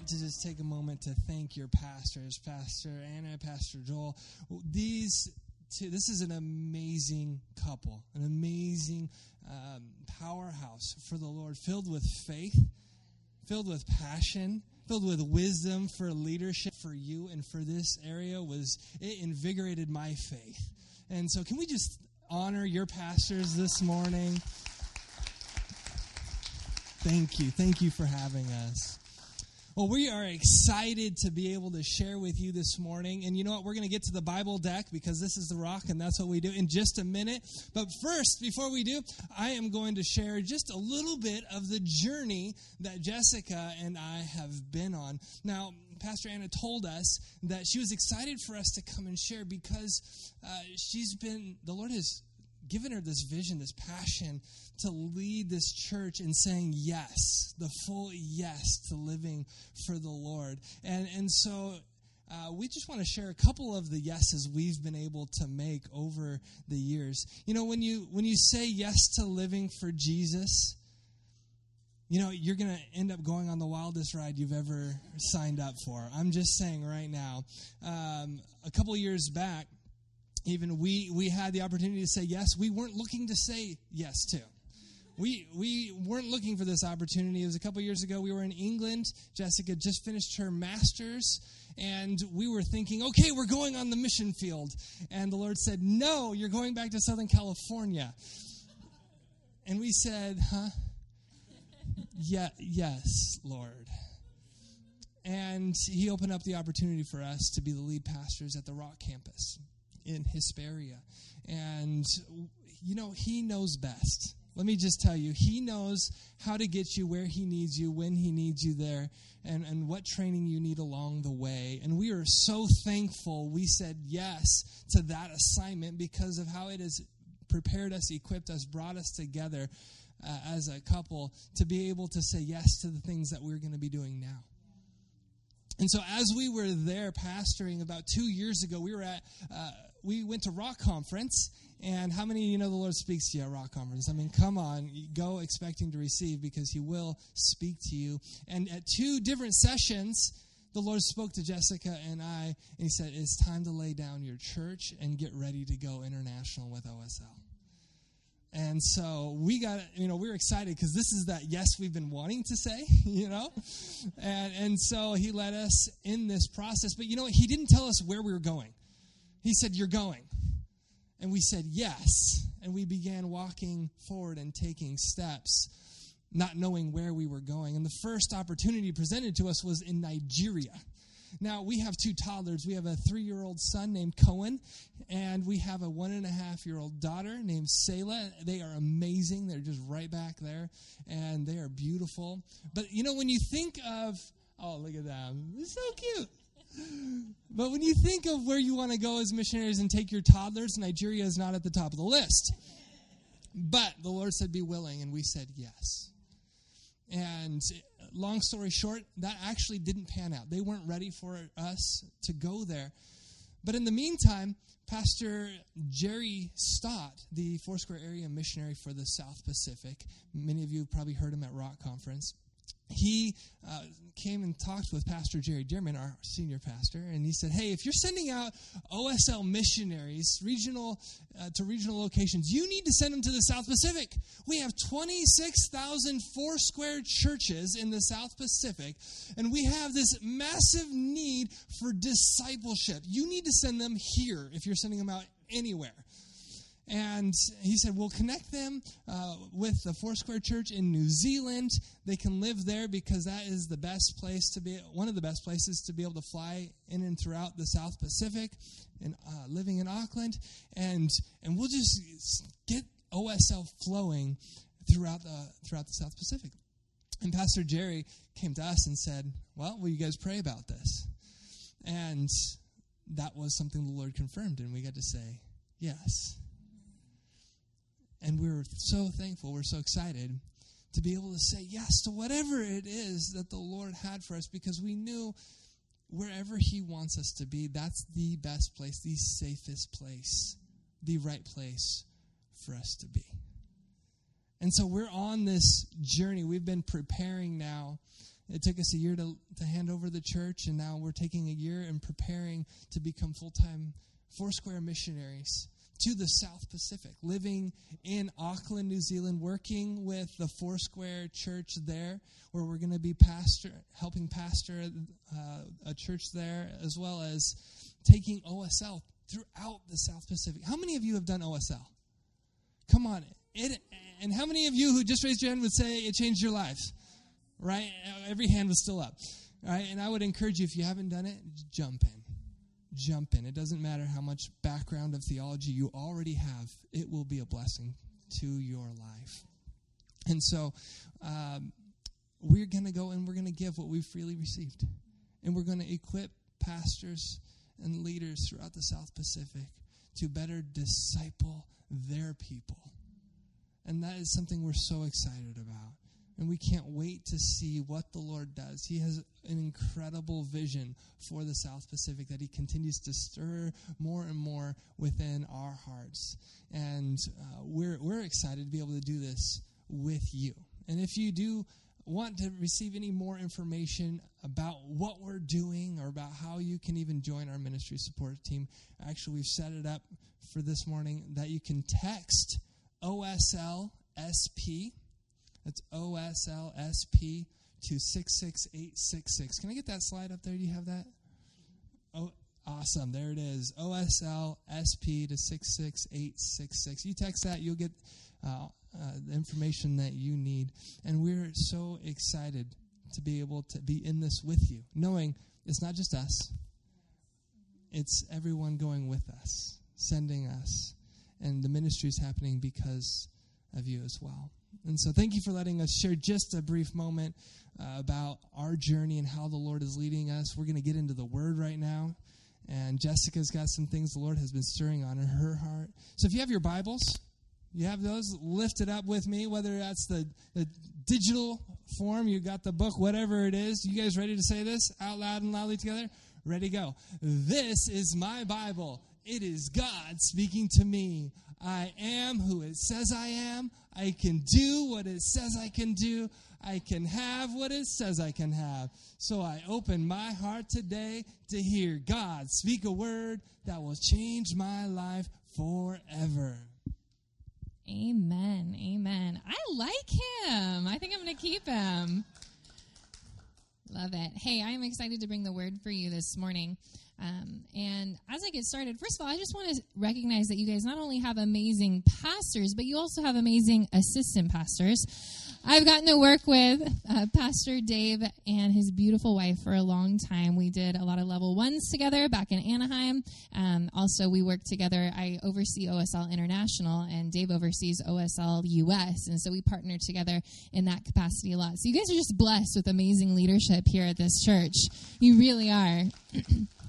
Want to just take a moment to thank your pastors, Pastor Anna, Pastor Joel. These two, this is an amazing couple, an amazing um, powerhouse for the Lord, filled with faith, filled with passion, filled with wisdom for leadership for you and for this area. Was it invigorated my faith? And so, can we just honor your pastors this morning? Thank you. Thank you for having us. Well, we are excited to be able to share with you this morning. And you know what? We're going to get to the Bible deck because this is the rock and that's what we do in just a minute. But first, before we do, I am going to share just a little bit of the journey that Jessica and I have been on. Now, Pastor Anna told us that she was excited for us to come and share because uh, she's been, the Lord has given her this vision, this passion to lead this church in saying yes, the full yes to living for the Lord. And, and so uh, we just want to share a couple of the yeses we've been able to make over the years. You know, when you when you say yes to living for Jesus, you know you're going to end up going on the wildest ride you've ever signed up for. I'm just saying right now. Um, a couple years back, even we we had the opportunity to say yes. We weren't looking to say yes to we we weren't looking for this opportunity. It was a couple years ago. We were in England. Jessica just finished her master's, and we were thinking, okay, we're going on the mission field. And the Lord said, no, you're going back to Southern California. And we said, huh? Yeah, yes, Lord. And He opened up the opportunity for us to be the lead pastors at the Rock campus in Hesperia. And you know, He knows best let me just tell you, He knows how to get you where He needs you, when He needs you there, and, and what training you need along the way. And we are so thankful we said yes to that assignment because of how it has prepared us, equipped us, brought us together uh, as a couple to be able to say yes to the things that we're going to be doing now. And so, as we were there pastoring about two years ago, we were at, uh, we went to Rock Conference, and how many of you know the Lord speaks to you at Rock Conference? I mean, come on, go expecting to receive because He will speak to you. And at two different sessions, the Lord spoke to Jessica and I, and He said, It's time to lay down your church and get ready to go international with OSL. And so we got, you know, we were excited because this is that yes we've been wanting to say, you know? And, and so he led us in this process. But you know what? He didn't tell us where we were going. He said, You're going. And we said yes. And we began walking forward and taking steps, not knowing where we were going. And the first opportunity presented to us was in Nigeria. Now, we have two toddlers. We have a three year old son named Cohen, and we have a one and a half year old daughter named Selah. They are amazing. They're just right back there, and they are beautiful. But you know, when you think of, oh, look at them. They're so cute. But when you think of where you want to go as missionaries and take your toddlers, Nigeria is not at the top of the list. But the Lord said, Be willing, and we said yes. And long story short, that actually didn't pan out. They weren't ready for us to go there. But in the meantime, Pastor Jerry Stott, the Foursquare area missionary for the South Pacific, many of you have probably heard him at Rock Conference he uh, came and talked with Pastor Jerry Dirmann, our senior pastor, and he said, "Hey, if you're sending out OSL missionaries regional uh, to regional locations, you need to send them to the South Pacific. We have 26,000 Foursquare churches in the South Pacific, and we have this massive need for discipleship. You need to send them here if you're sending them out anywhere." And he said, We'll connect them uh, with the Foursquare Church in New Zealand. They can live there because that is the best place to be, one of the best places to be able to fly in and throughout the South Pacific and uh, living in Auckland. And, and we'll just get OSL flowing throughout the, throughout the South Pacific. And Pastor Jerry came to us and said, Well, will you guys pray about this? And that was something the Lord confirmed, and we got to say, Yes. And we were so thankful, we're so excited to be able to say yes to whatever it is that the Lord had for us because we knew wherever He wants us to be, that's the best place, the safest place, the right place for us to be. And so we're on this journey. We've been preparing now It took us a year to, to hand over the church, and now we're taking a year and preparing to become full time Foursquare missionaries to the South Pacific, living in Auckland, New Zealand, working with the Foursquare Church there, where we're going to be pastor, helping pastor uh, a church there, as well as taking OSL throughout the South Pacific. How many of you have done OSL? Come on. It, and how many of you who just raised your hand would say it changed your life? Right? Every hand was still up. Right? And I would encourage you, if you haven't done it, jump in. Jump in. It doesn't matter how much background of theology you already have, it will be a blessing to your life. And so um, we're going to go and we're going to give what we've freely received. And we're going to equip pastors and leaders throughout the South Pacific to better disciple their people. And that is something we're so excited about. And we can't wait to see what the Lord does. He has an incredible vision for the South Pacific that He continues to stir more and more within our hearts. And uh, we're, we're excited to be able to do this with you. And if you do want to receive any more information about what we're doing or about how you can even join our ministry support team, actually, we've set it up for this morning that you can text OSLSP. That's OSLSP to 66866. Can I get that slide up there? Do you have that? Oh, awesome. There it is. OSLSP to 66866. You text that, you'll get uh, uh, the information that you need. And we're so excited to be able to be in this with you, knowing it's not just us, it's everyone going with us, sending us. And the ministry is happening because of you as well. And so, thank you for letting us share just a brief moment uh, about our journey and how the Lord is leading us. We're going to get into the Word right now. And Jessica's got some things the Lord has been stirring on in her heart. So, if you have your Bibles, you have those lifted up with me, whether that's the, the digital form, you got the book, whatever it is. You guys ready to say this out loud and loudly together? Ready, go. This is my Bible. It is God speaking to me. I am who it says I am. I can do what it says I can do. I can have what it says I can have. So I open my heart today to hear God speak a word that will change my life forever. Amen. Amen. I like him. I think I'm going to keep him. Love it. Hey, I am excited to bring the word for you this morning. Um, and as I get started, first of all, I just want to recognize that you guys not only have amazing pastors, but you also have amazing assistant pastors. I've gotten to work with uh, Pastor Dave and his beautiful wife for a long time. We did a lot of level ones together back in Anaheim. Um, also, we work together. I oversee OSL International, and Dave oversees OSL US. And so we partner together in that capacity a lot. So you guys are just blessed with amazing leadership here at this church. You really are.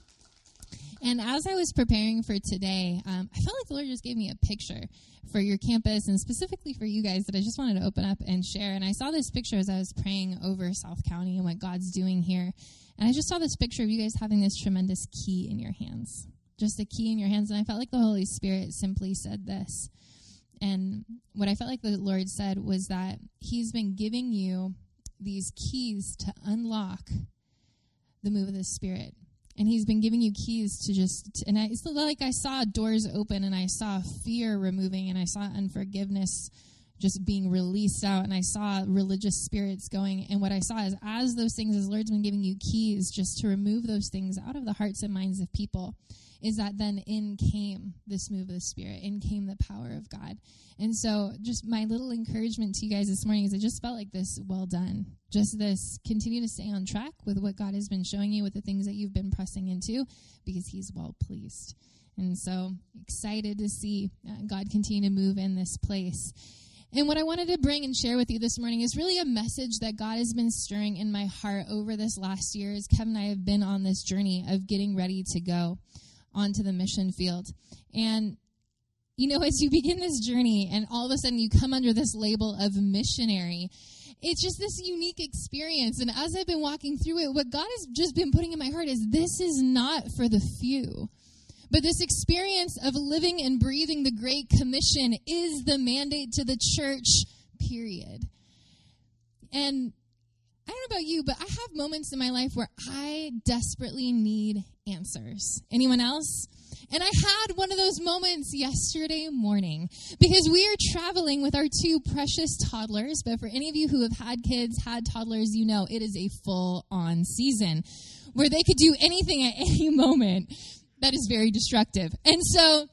And as I was preparing for today, um, I felt like the Lord just gave me a picture for your campus and specifically for you guys that I just wanted to open up and share. And I saw this picture as I was praying over South County and what God's doing here. And I just saw this picture of you guys having this tremendous key in your hands. Just a key in your hands. And I felt like the Holy Spirit simply said this. And what I felt like the Lord said was that He's been giving you these keys to unlock the move of the Spirit and he's been giving you keys to just and I, it's like i saw doors open and i saw fear removing and i saw unforgiveness just being released out and i saw religious spirits going. And what i saw is as those things as lord's been giving you keys just to remove those things out of the hearts and minds of people is that then in came this move of the Spirit, in came the power of God. And so, just my little encouragement to you guys this morning is I just felt like this well done. Just this continue to stay on track with what God has been showing you, with the things that you've been pressing into, because He's well pleased. And so, excited to see uh, God continue to move in this place. And what I wanted to bring and share with you this morning is really a message that God has been stirring in my heart over this last year as Kevin and I have been on this journey of getting ready to go onto the mission field. And you know, as you begin this journey and all of a sudden you come under this label of missionary, it's just this unique experience. And as I've been walking through it, what God has just been putting in my heart is this is not for the few. But this experience of living and breathing the Great Commission is the mandate to the church, period. And I don't know about you, but I have moments in my life where I desperately need answers. Anyone else? And I had one of those moments yesterday morning because we are traveling with our two precious toddlers. But for any of you who have had kids, had toddlers, you know it is a full on season where they could do anything at any moment that is very destructive. And so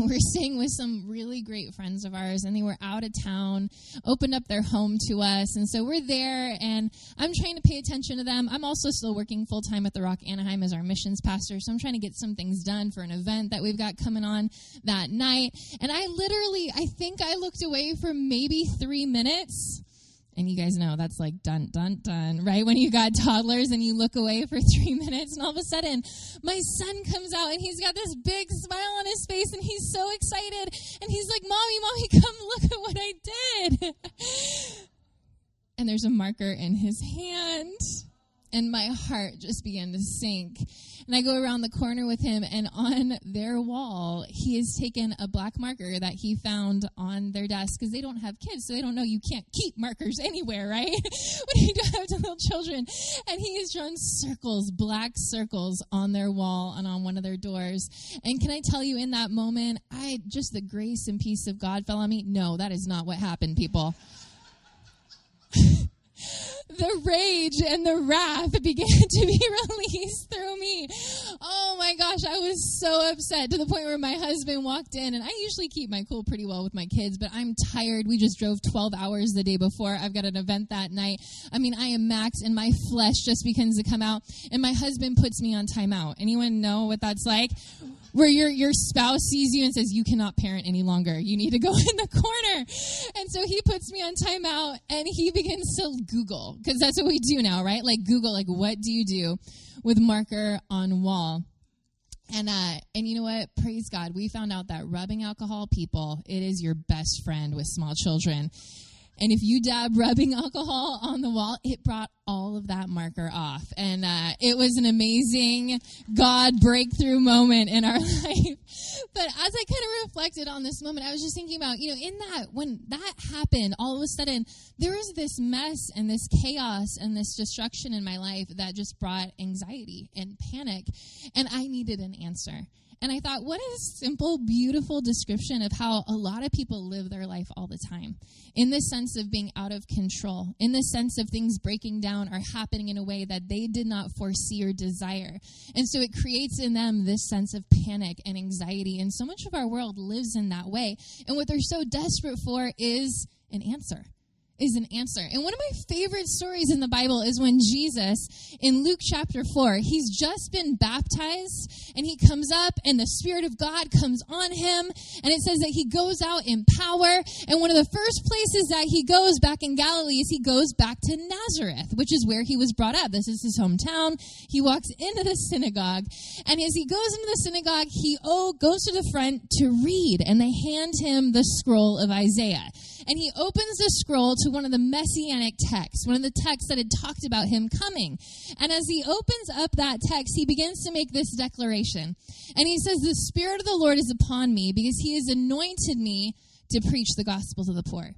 we're staying with some really great friends of ours and they were out of town opened up their home to us and so we're there and i'm trying to pay attention to them. I'm also still working full-time at the rock anaheim as our missions pastor so i'm trying to get some things done for an event that we've got coming on that night. And i literally i think i looked away for maybe three minutes and you guys know that's like dun, dun, dun, right? When you got toddlers and you look away for three minutes, and all of a sudden, my son comes out and he's got this big smile on his face and he's so excited. And he's like, Mommy, Mommy, come look at what I did. and there's a marker in his hand and my heart just began to sink. And I go around the corner with him, and on their wall, he has taken a black marker that he found on their desk because they don't have kids, so they don't know you can't keep markers anywhere, right? when you don't have little children. And he has drawn circles, black circles on their wall and on one of their doors. And can I tell you, in that moment, I just the grace and peace of God fell on me. No, that is not what happened, people the rage and the wrath began to be released through me. Oh my gosh, I was so upset to the point where my husband walked in, and I usually keep my cool pretty well with my kids, but I'm tired. We just drove 12 hours the day before. I've got an event that night. I mean, I am maxed, and my flesh just begins to come out, and my husband puts me on timeout. Anyone know what that's like? Where your your spouse sees you and says you cannot parent any longer. You need to go in the corner. And so he puts me on timeout and he begins to google because that's what we do now right? Like google like what do you do with marker on wall? And uh, and you know what? Praise God, we found out that rubbing alcohol, people, it is your best friend with small children. And if you dab rubbing alcohol on the wall, it brought all of that marker off. And uh, it was an amazing God breakthrough moment in our life. But as I kind of reflected on this moment, I was just thinking about, you know, in that, when that happened, all of a sudden, there was this mess and this chaos and this destruction in my life that just brought anxiety and panic. And I needed an answer. And I thought, what a simple, beautiful description of how a lot of people live their life all the time. In the sense of being out of control, in the sense of things breaking down or happening in a way that they did not foresee or desire. And so it creates in them this sense of panic and anxiety. And so much of our world lives in that way. And what they're so desperate for is an answer is an answer. And one of my favorite stories in the Bible is when Jesus, in Luke chapter 4, he's just been baptized and he comes up and the Spirit of God comes on him. And it says that he goes out in power. And one of the first places that he goes back in Galilee is he goes back to Nazareth, which is where he was brought up. This is his hometown. He walks into the synagogue. And as he goes into the synagogue, he oh, goes to the front to read. And they hand him the scroll of Isaiah and he opens the scroll to one of the messianic texts, one of the texts that had talked about him coming. And as he opens up that text, he begins to make this declaration. And he says, The Spirit of the Lord is upon me because he has anointed me to preach the gospel to the poor.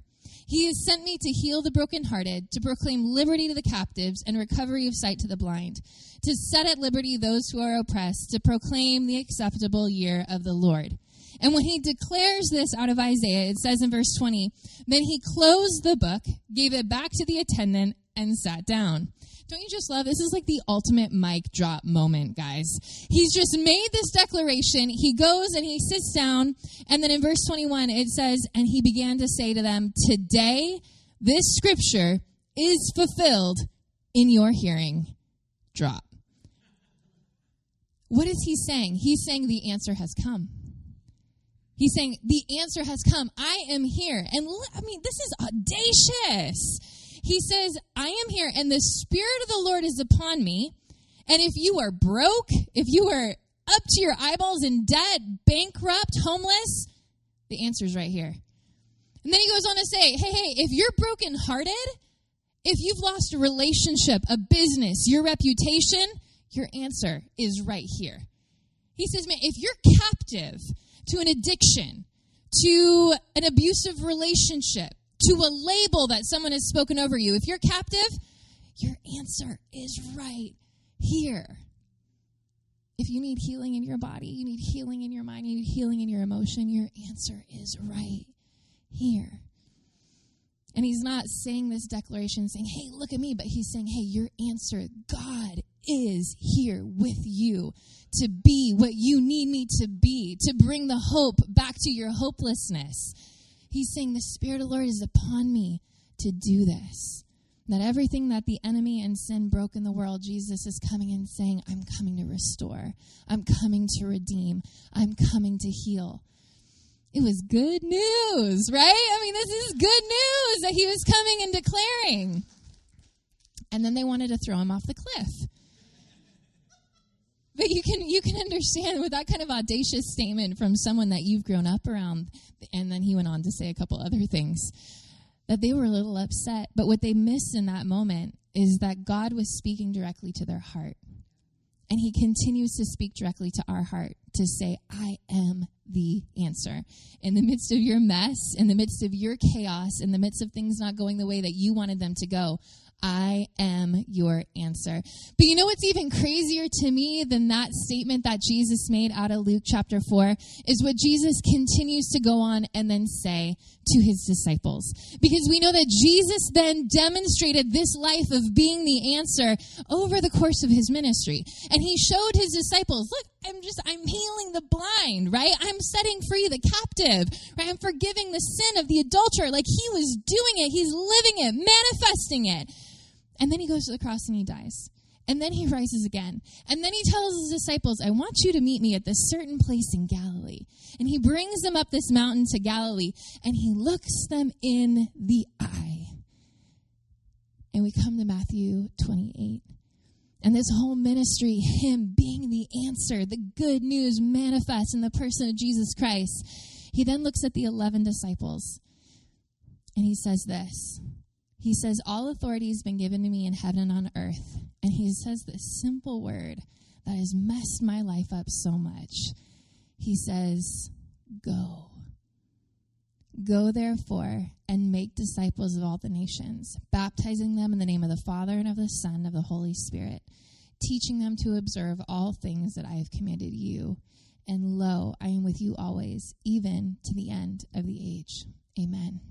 He has sent me to heal the brokenhearted, to proclaim liberty to the captives and recovery of sight to the blind, to set at liberty those who are oppressed, to proclaim the acceptable year of the Lord. And when he declares this out of Isaiah, it says in verse 20, then he closed the book, gave it back to the attendant, and sat down. Don't you just love this? Is like the ultimate mic drop moment, guys. He's just made this declaration. He goes and he sits down, and then in verse 21 it says, And he began to say to them, Today this scripture is fulfilled in your hearing. Drop. What is he saying? He's saying the answer has come. He's saying, The answer has come. I am here. And I mean, this is audacious. He says, I am here, and the Spirit of the Lord is upon me. And if you are broke, if you are up to your eyeballs in debt, bankrupt, homeless, the answer is right here. And then he goes on to say, hey, hey, if you're brokenhearted, if you've lost a relationship, a business, your reputation, your answer is right here. He says, man, if you're captive, to an addiction, to an abusive relationship, to a label that someone has spoken over you. If you're captive, Your answer is right here. If you need healing in your body, you need healing in your mind, you need healing in your emotion, your answer is right here. And he's not saying this declaration saying, hey, look at me, but he's saying, hey, your answer, God is here with you to be what you need me to be, to bring the hope back to your hopelessness. He's saying, the Spirit of the Lord is upon me to do this. That everything that the enemy and sin broke in the world, Jesus is coming and saying, I'm coming to restore. I'm coming to redeem. I'm coming to heal. It was good news, right? I mean, this is good news that he was coming and declaring. And then they wanted to throw him off the cliff. But you can you can understand with that kind of audacious statement from someone that you've grown up around, and then he went on to say a couple other things that they were a little upset. But what they missed in that moment is that God was speaking directly to their heart. And he continues to speak directly to our heart to say, I am the answer. In the midst of your mess, in the midst of your chaos, in the midst of things not going the way that you wanted them to go, I am your answer. But you know what's even crazier to me than that statement that Jesus made out of Luke chapter 4 is what Jesus continues to go on and then say to his disciples. Because we know that Jesus then demonstrated this life of being the answer over the course of his ministry. And he showed his disciples, look, I'm just, I'm healing the blind, right? I'm setting free the captive, right? I'm forgiving the sin of the adulterer. Like he was doing it. He's living it, manifesting it. And then he goes to the cross and he dies. And then he rises again. And then he tells his disciples, I want you to meet me at this certain place in Galilee. And he brings them up this mountain to Galilee and he looks them in the eye. And we come to Matthew 28. And this whole ministry, him being the answer, the good news manifests in the person of Jesus Christ. He then looks at the 11 disciples and he says this he says, All authority has been given to me in heaven and on earth. And he says this simple word that has messed my life up so much. He says, Go. Go therefore and make disciples of all the nations, baptizing them in the name of the Father and of the Son and of the Holy Spirit, teaching them to observe all things that I have commanded you. And lo, I am with you always, even to the end of the age. Amen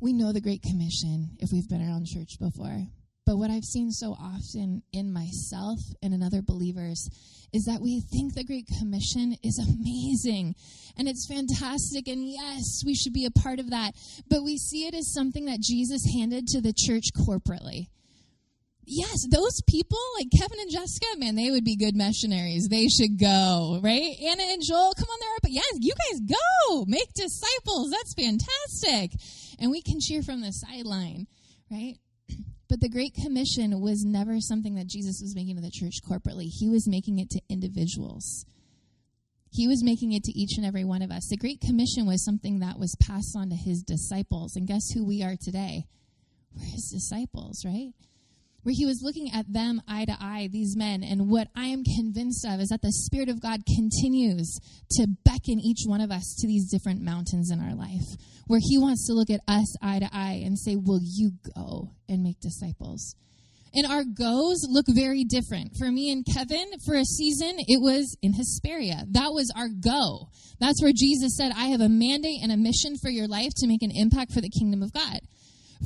we know the Great Commission if we've been around church before. But what I've seen so often in myself and in other believers is that we think the Great Commission is amazing and it's fantastic, and yes, we should be a part of that. But we see it as something that Jesus handed to the church corporately. Yes, those people like Kevin and Jessica, man, they would be good missionaries. They should go, right? Anna and Joel, come on there, but yes, you guys go, make disciples. That's fantastic and we can cheer from the sideline, right? But the Great Commission was never something that Jesus was making to the church corporately. He was making it to individuals. He was making it to each and every one of us. The Great Commission was something that was passed on to his disciples. And guess who we are today? We're his disciples, right? Where he was looking at them eye to eye, these men. And what I am convinced of is that the Spirit of God continues to beckon each one of us to these different mountains in our life, where he wants to look at us eye to eye and say, Will you go and make disciples? And our goes look very different. For me and Kevin, for a season, it was in Hesperia. That was our go. That's where Jesus said, I have a mandate and a mission for your life to make an impact for the kingdom of God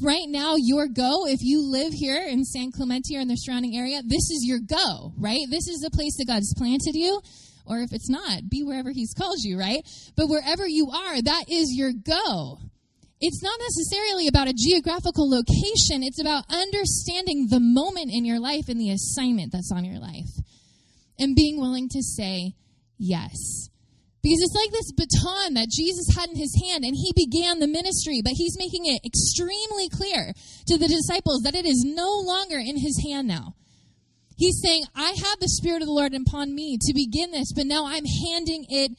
right now your go if you live here in san clemente or in the surrounding area this is your go right? This is the place that god's planted you. Or if it's not be wherever he's called you right? But wherever you are that is your go. It's not necessarily about a geographical location. It's about understanding the moment in your life and the assignment that's on your life. And being willing to say yes because it's like this baton that Jesus had in his hand, and he began the ministry, but he's making it extremely clear to the disciples that it is no longer in his hand now. He's saying, I have the Spirit of the Lord upon me to begin this, but now I'm handing it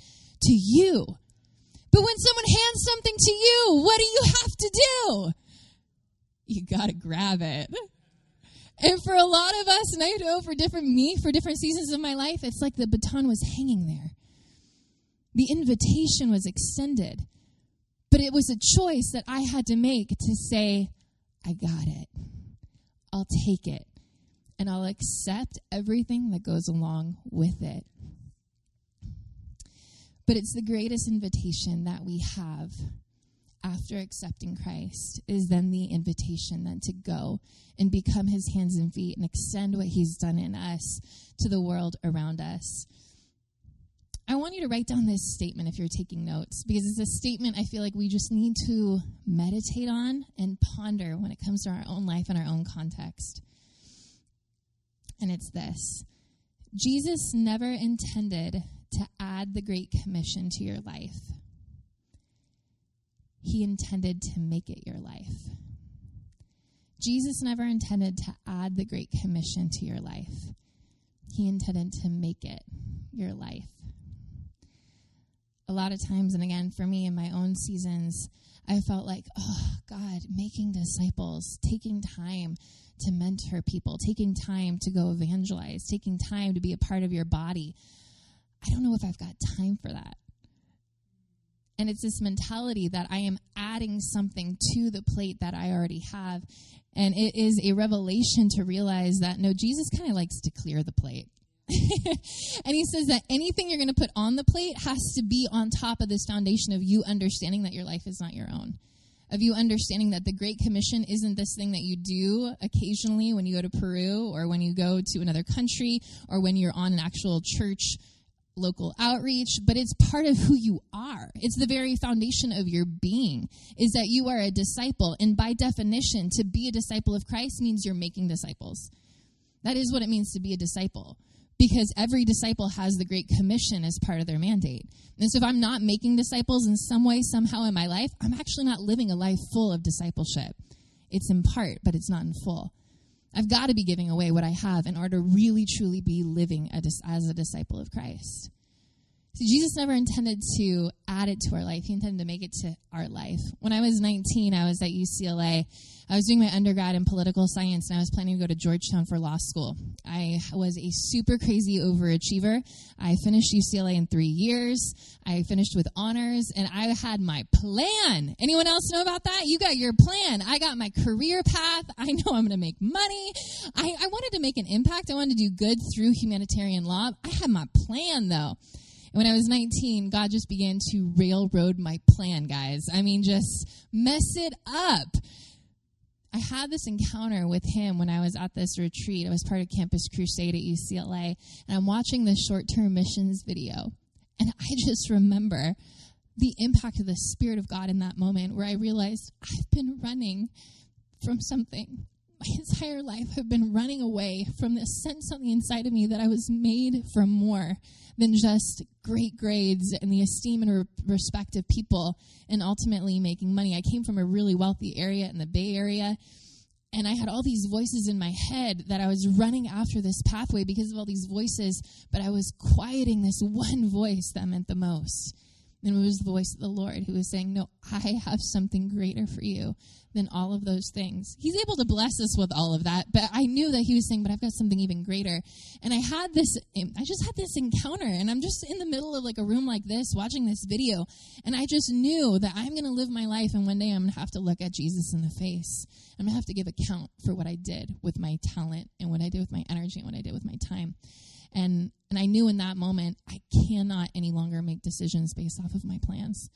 to you. But when someone hands something to you, what do you have to do? You got to grab it. And for a lot of us, and I know for different me, for different seasons of my life, it's like the baton was hanging there. The invitation was extended, but it was a choice that I had to make to say, I got it. I'll take it and I'll accept everything that goes along with it. But it's the greatest invitation that we have after accepting Christ is then the invitation then to go and become his hands and feet and extend what he's done in us to the world around us. I want you to write down this statement if you're taking notes because it's a statement I feel like we just need to meditate on and ponder when it comes to our own life and our own context. And it's this Jesus never intended to add the Great Commission to your life, He intended to make it your life. Jesus never intended to add the Great Commission to your life, He intended to make it your life a lot of times, and again, for me in my own seasons, I felt like, oh, God, making disciples, taking time to mentor people, taking time to go evangelize, taking time to be a part of your body. I don't know if I've got time for that. And it's this mentality that I am adding something to the plate that I already have. And it is a revelation to realize that no, Jesus kind of likes to clear the plate. and he says that anything you're going to put on the plate has to be on top of this foundation of you understanding that your life is not your own. Of you understanding that the Great Commission isn't this thing that you do occasionally when you go to Peru or when you go to another country or when you're on an actual church local outreach, but it's part of who you are. It's the very foundation of your being is that you are a disciple. And by definition, to be a disciple of Christ means you're making disciples. That is what it means to be a disciple because every disciple has the Great Commission as part of their mandate. And so if I'm not making disciples in some way, somehow in my life, I'm actually not living a life full of discipleship. It's in part, but it's not in full. I've got to be giving away what I have in order to really, truly be living as a disciple of Christ. Jesus never intended to add it to our life. He intended to make it to our life. When I was 19, I was at UCLA. I was doing my undergrad in political science, and I was planning to go to Georgetown for law school. I was a super crazy overachiever. I finished UCLA in three years. I finished with honors, and I had my plan. Anyone else know about that? You got your plan. I got my career path. I know I'm going to make money. I, I wanted to make an impact. I wanted to do good through humanitarian law. I had my plan, though when I was 19, God just began to railroad my plan, guys. I mean, just mess it up. I had this encounter with him when I was at this retreat. I was part of Campus Crusade at UCLA, and I'm watching this short term missions video. And I just remember the impact of the Spirit of God in that moment where I realized I've been running from something. My entire life, I've been running away from this sense on the inside of me that I was made for more than just great grades and the esteem and re- respect of people and ultimately making money. I came from a really wealthy area in the Bay Area. And I had all these voices in my head that I was running after this pathway because of all these voices, but I was quieting this one voice that meant the most. And it was the voice of the Lord who was saying, No, I have something greater for you than all of those things. He's able to bless us with all of that, but I knew that he was saying, But I've got something even greater. And I had this, I just had this encounter, and I'm just in the middle of like a room like this watching this video, and I just knew that I'm going to live my life, and one day I'm going to have to look at Jesus in the face. I'm going to have to give account for what I did with my talent and what I did with my energy and what I did with my time. And and I knew in that moment I cannot any longer make decisions based off of my plans.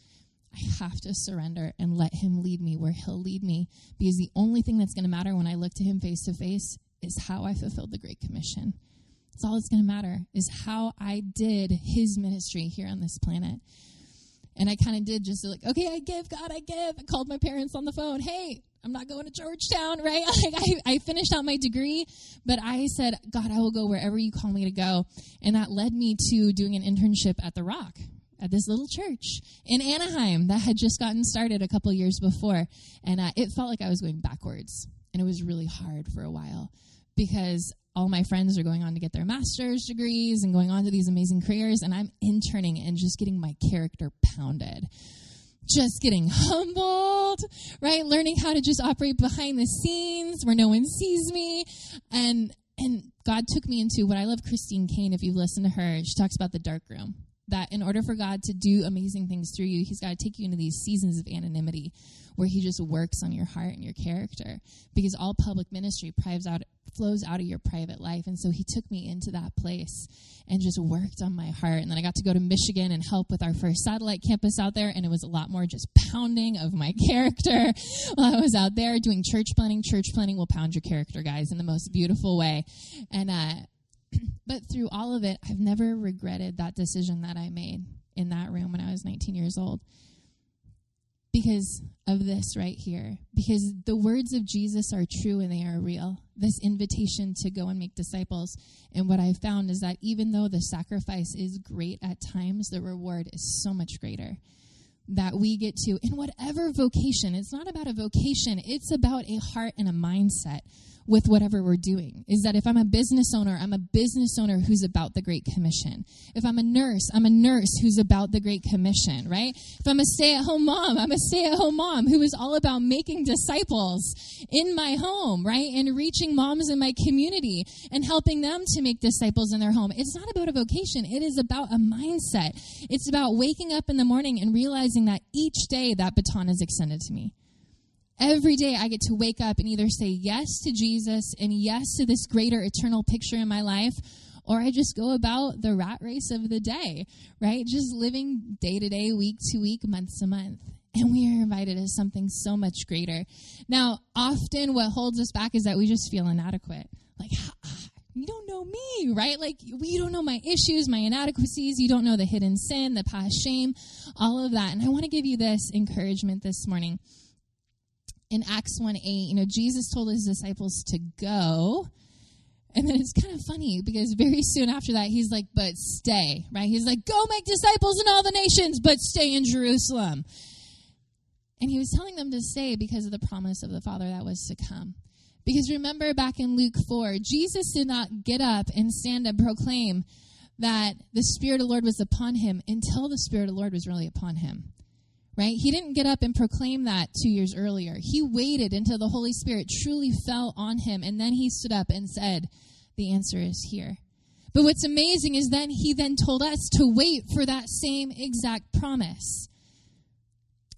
I have to surrender and let him lead me where he'll lead me because the only thing that's going to matter when I look to him face to face is how I fulfilled the great commission. It's all that's going to matter is how I did his ministry here on this planet. And I kind of did just like, okay, I give, God, I give. I called my parents on the phone. Hey, I'm not going to Georgetown, right? Like I, I finished out my degree, but I said, God, I will go wherever you call me to go. And that led me to doing an internship at The Rock, at this little church in Anaheim that had just gotten started a couple years before. And uh, it felt like I was going backwards. And it was really hard for a while because all my friends are going on to get their master's degrees and going on to these amazing careers. And I'm interning and just getting my character pounded just getting humbled, right? Learning how to just operate behind the scenes where no one sees me. And and God took me into what I love Christine Caine, if you've listened to her, she talks about the dark room. That in order for God to do amazing things through you, He's got to take you into these seasons of anonymity where He just works on your heart and your character. Because all public ministry out, flows out of your private life. And so He took me into that place and just worked on my heart. And then I got to go to Michigan and help with our first satellite campus out there. And it was a lot more just pounding of my character while I was out there doing church planting. Church planting will pound your character, guys, in the most beautiful way. And, uh, but through all of it, I've never regretted that decision that I made in that room when I was 19 years old because of this right here. Because the words of Jesus are true and they are real. This invitation to go and make disciples. And what I've found is that even though the sacrifice is great at times, the reward is so much greater. That we get to, in whatever vocation, it's not about a vocation, it's about a heart and a mindset with whatever we're doing is that if I'm a business owner, I'm a business owner who's about the Great Commission. If I'm a nurse, I'm a nurse who's about the Great Commission, right? If I'm a stay at home mom, I'm a stay at home mom who is all about making disciples in my home, right? And reaching moms in my community and helping them to make disciples in their home. It's not about a vocation, it is about a mindset. It's about waking up in the morning and realizing that each day that baton is extended to me. Every day I get to wake up and either say yes to Jesus and yes to this greater eternal picture in my life, or I just go about the rat race of the day, right? Just living day to day, week to week, month to month. And we are invited to something so much greater. Now, often what holds us back is that we just feel inadequate. Like, ah, you don't know me, right? Like, you don't know my issues, my inadequacies. You don't know the hidden sin, the past shame, all of that. And I want to give you this encouragement this morning in Acts 1 8, you know, Jesus told his disciples to go. And then it's kind of funny because very soon after that, he's like, but stay, right? He's like, go make disciples in all the nations, but stay in Jerusalem. And he was telling them to stay because of the promise of the Father that was to come. Because remember back in Luke 4, Jesus did not get up and stand and proclaim that the Spirit of the Lord was upon him until the Spirit of the Lord was really upon him right? He didn't get up and proclaim that two years earlier. He waited until the Holy Spirit truly fell on him, and then he stood up and said, The answer is here. But what's amazing is then he then told us to wait for that same exact promise.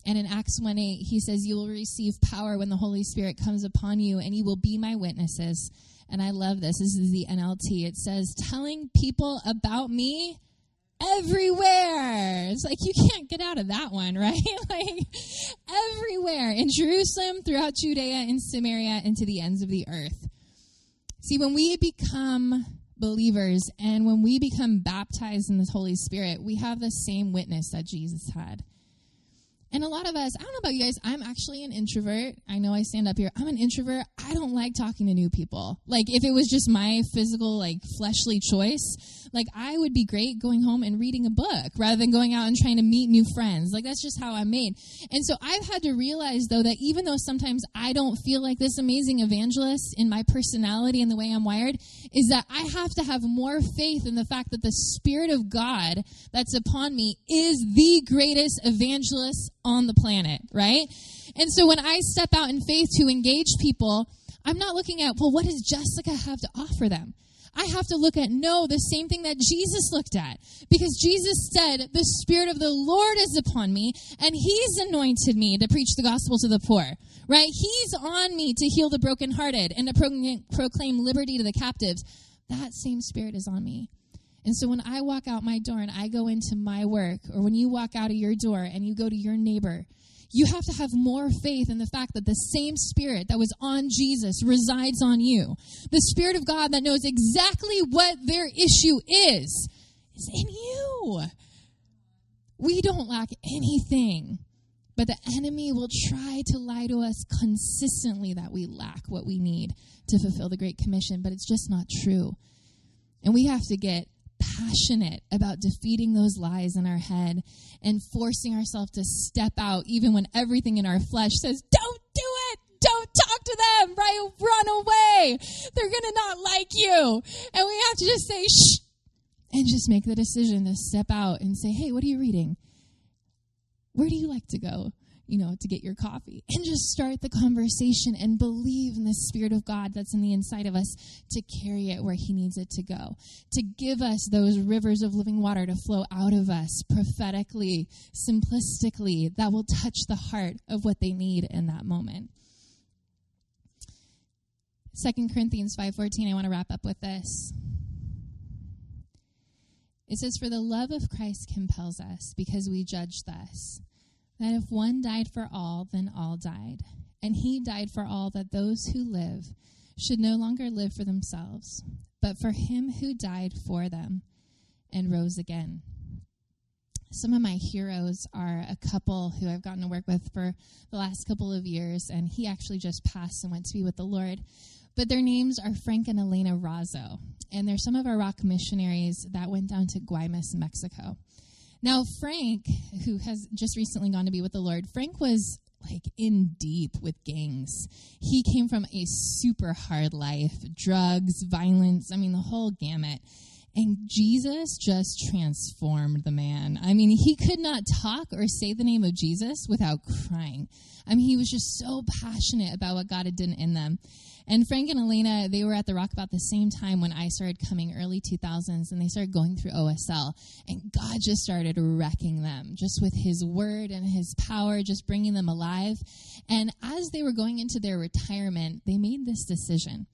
And in Acts 1 8, he says, You will receive power when the Holy Spirit comes upon you, and you will be my witnesses. And I love this. This is the NLT. It says, Telling people about me everywhere. It's like you can't get out of that one, right? like everywhere in Jerusalem, throughout Judea, in Samaria, and to the ends of the earth. See, when we become believers and when we become baptized in the Holy Spirit, we have the same witness that Jesus had. And a lot of us, I don't know about you guys, I'm actually an introvert. I know I stand up here. I'm an introvert. I don't like talking to new people. Like, if it was just my physical, like, fleshly choice, like, I would be great going home and reading a book rather than going out and trying to meet new friends. Like, that's just how I'm made. And so I've had to realize, though, that even though sometimes I don't feel like this amazing evangelist in my personality and the way I'm wired, is that I have to have more faith in the fact that the Spirit of God that's upon me is the greatest evangelist on the planet, right? And so when I step out in faith to engage people, I'm not looking at, well, what does Jessica have to offer them? I have to look at, no, the same thing that Jesus looked at. Because Jesus said, the Spirit of the Lord is upon me, and He's anointed me to preach the gospel to the poor, right? He's on me to heal the brokenhearted and to proclaim liberty to the captives. That same Spirit is on me. And so when I walk out my door and I go into my work, or when you walk out of your door and you go to your neighbor, you have to have more faith in the fact that the same Spirit that was on Jesus resides on you. The Spirit of God that knows exactly what their issue is, is in you. We don't lack anything. But the enemy will try to lie to us consistently that we lack what we need to fulfill the Great Commission, but it's just not true. And we have to get passionate about defeating those lies in our head and forcing ourselves to step out even when everything in our flesh says, Don't do it! Don't talk to them, right? Run away. They're going to not like you. And we have to just say, shh, and just make the decision to step out and say, hey, what are you reading? Where do you like to go? You know, to get your coffee and just start the conversation and believe in the Spirit of God that's in the inside of us to carry it where He needs it to go, to give us those rivers of living water to flow out of us prophetically, simplistically, that will touch the heart of what they need in that moment. 2 Corinthians 5:14 I want to wrap up with this. It says for the love of Christ compels us because we judge thus that if one died for all, then all died. And he died for all that those who live should no longer live for themselves, but for him who died for them and rose again. Some of my heroes are a couple who I've gotten to work with for the last couple of years, and he actually just passed and went to be with the Lord. But their names are Frank and Elena Razo, and they're some of our rock missionaries that went down to Guaymas, Mexico. Now, Frank, who has just recently gone to be with the Lord, Frank was like in deep with gangs. He came from a super hard life drugs, violence, I mean, the whole gamut. And Jesus just transformed the man. I mean, he could not talk or say the name of Jesus without crying. I mean, he was just so passionate about what God had done in them. And Frank and Elena, they were at the Rock about the same time when I started coming, early 2000s, and they started going through OSL. And God just started wrecking them, just with His word and His power, just bringing them alive. And as they were going into their retirement, they made this decision.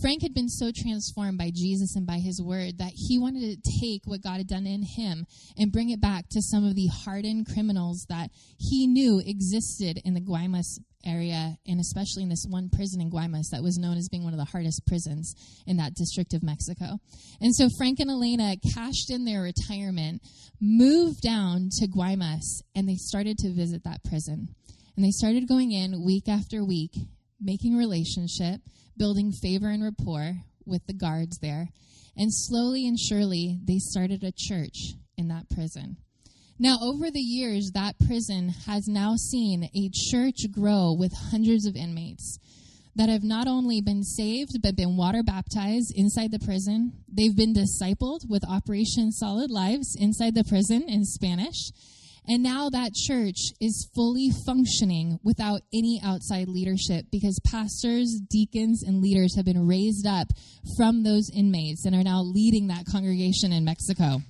Frank had been so transformed by Jesus and by his word that he wanted to take what God had done in him and bring it back to some of the hardened criminals that he knew existed in the Guaymas area and especially in this one prison in Guaymas that was known as being one of the hardest prisons in that district of Mexico. And so Frank and Elena cashed in their retirement, moved down to Guaymas, and they started to visit that prison. And they started going in week after week, making relationship, building favor and rapport with the guards there. And slowly and surely, they started a church in that prison. Now, over the years, that prison has now seen a church grow with hundreds of inmates that have not only been saved, but been water baptized inside the prison. They've been discipled with Operation Solid Lives inside the prison in Spanish. And now that church is fully functioning without any outside leadership because pastors, deacons, and leaders have been raised up from those inmates and are now leading that congregation in Mexico.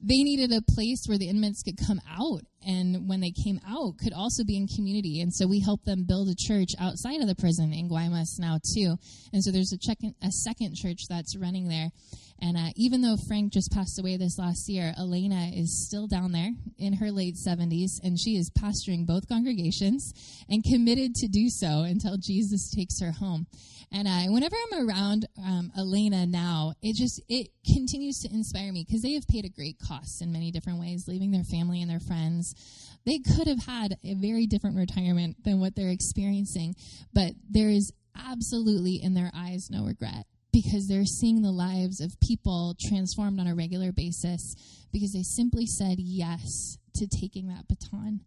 They needed a place where the inmates could come out and when they came out could also be in community and so we helped them build a church outside of the prison in Guaymas now too and so there's a, check- a second church that's running there and uh, even though Frank just passed away this last year, Elena is still down there in her late 70s, and she is pastoring both congregations and committed to do so until Jesus takes her home. And uh, whenever I'm around um, Elena now, it just it continues to inspire me because they have paid a great cost in many different ways, leaving their family and their friends. They could have had a very different retirement than what they're experiencing, but there is absolutely in their eyes no regret because they're seeing the lives of people transformed on a regular basis because they simply said yes to taking that baton.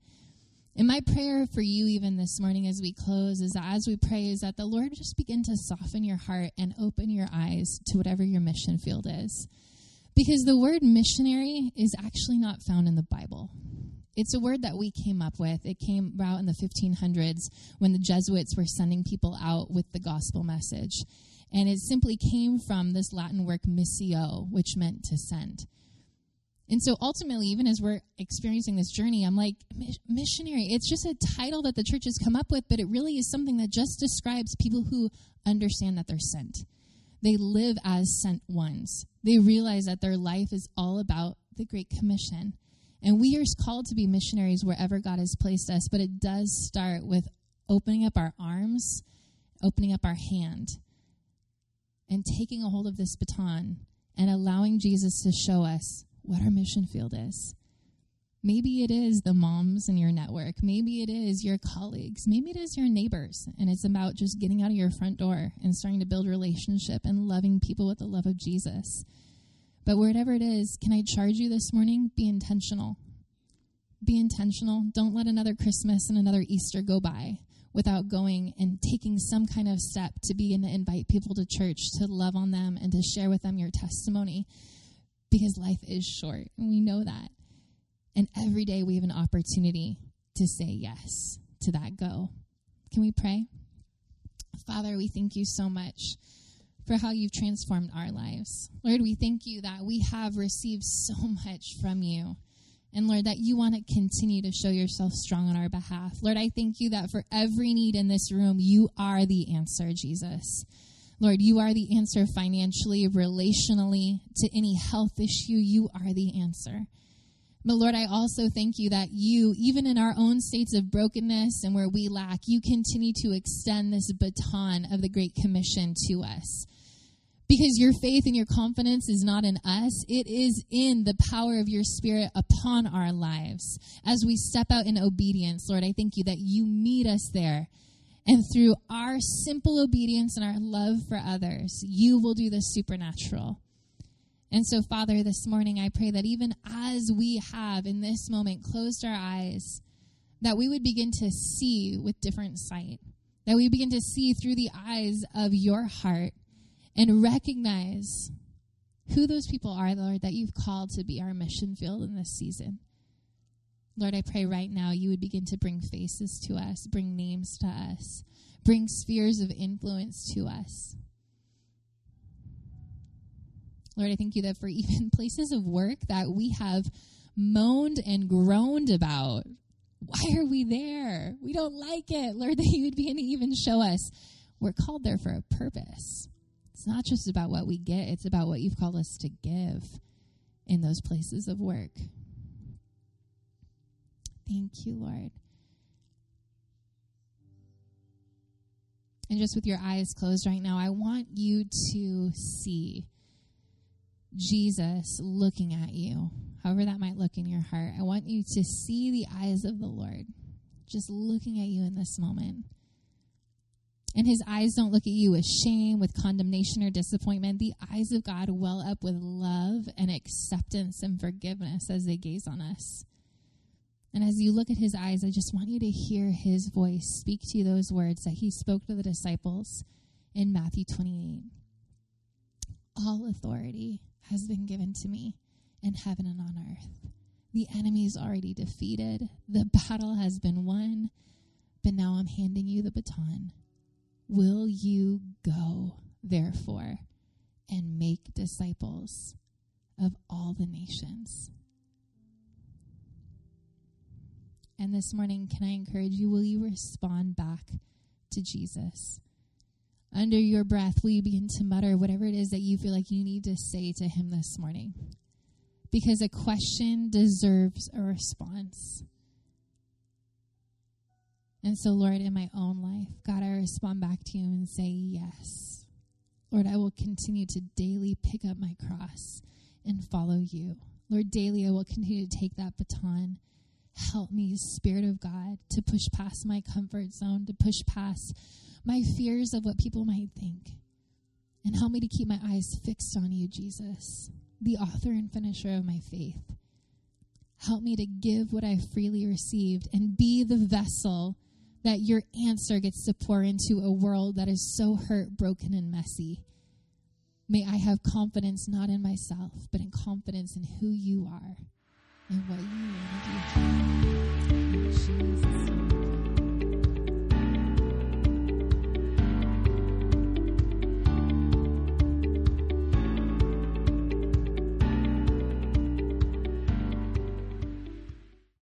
And my prayer for you, even this morning as we close, is that as we pray, is that the Lord just begin to soften your heart and open your eyes to whatever your mission field is. Because the word missionary is actually not found in the Bible. It's a word that we came up with. It came about in the 1500s when the Jesuits were sending people out with the gospel message. And it simply came from this Latin word missio, which meant to send. And so ultimately, even as we're experiencing this journey, I'm like, missionary, it's just a title that the church has come up with, but it really is something that just describes people who understand that they're sent. They live as sent ones. They realize that their life is all about the Great Commission. And we are called to be missionaries wherever God has placed us, but it does start with opening up our arms, opening up our hand, and taking a hold of this baton and allowing Jesus to show us what our mission field is. Maybe it is the moms in your network. Maybe it is your colleagues. Maybe it is your neighbors. And it's about just getting out of your front door and starting to build relationship and loving people with the love of Jesus. But whatever it is, can I charge you this morning? Be intentional. Be intentional. Don't let another Christmas and another Easter go by without going and taking some kind of step to begin to invite people to church, to love on them, and to share with them your testimony because life is short, and we know that. And every day we have an opportunity to say yes to that go. Can we pray? Father, we thank you so much for how you've transformed our lives. Lord, we thank you that we have received so much from you. And Lord, that you want to continue to show yourself strong on our behalf. Lord, I thank you that for every need in this room, you are the answer, Jesus. Lord, you are the answer financially, relationally, to any health issue. You are the answer. But Lord, I also thank you that you, even in our own states of brokenness and where we lack, you continue to extend this baton of the Great Commission to us. Because your faith and your confidence is not in us, it is in the power of your Spirit upon our lives. As we step out in obedience, Lord, I thank you that you meet us there. And through our simple obedience and our love for others, you will do the supernatural. And so, Father, this morning I pray that even as we have in this moment closed our eyes, that we would begin to see with different sight, that we begin to see through the eyes of your heart and recognize who those people are, Lord, that you've called to be our mission field in this season. Lord, I pray right now you would begin to bring faces to us, bring names to us, bring spheres of influence to us. Lord, I thank you that for even places of work that we have moaned and groaned about, why are we there? We don't like it. Lord, that you would begin to even show us we're called there for a purpose. It's not just about what we get, it's about what you've called us to give in those places of work. Thank you, Lord. And just with your eyes closed right now, I want you to see Jesus looking at you, however that might look in your heart. I want you to see the eyes of the Lord just looking at you in this moment. And his eyes don't look at you with shame, with condemnation, or disappointment. The eyes of God well up with love and acceptance and forgiveness as they gaze on us. And as you look at his eyes, I just want you to hear his voice speak to you those words that he spoke to the disciples in Matthew 28. All authority has been given to me in heaven and on earth. The enemy is already defeated, the battle has been won, but now I'm handing you the baton. Will you go, therefore, and make disciples of all the nations? And this morning, can I encourage you? Will you respond back to Jesus? Under your breath, will you begin to mutter whatever it is that you feel like you need to say to Him this morning? Because a question deserves a response. And so, Lord, in my own life, God, I respond back to you and say, Yes. Lord, I will continue to daily pick up my cross and follow you. Lord, daily I will continue to take that baton Help me, Spirit of God, to push past my comfort zone, to push past my fears of what people might think. And help me to keep my eyes fixed on you, Jesus, the author and finisher of my faith. Help me to give what I freely received and be the vessel that your answer gets to pour into a world that is so hurt, broken, and messy. May I have confidence not in myself, but in confidence in who you are and what you want to do. Jesus'.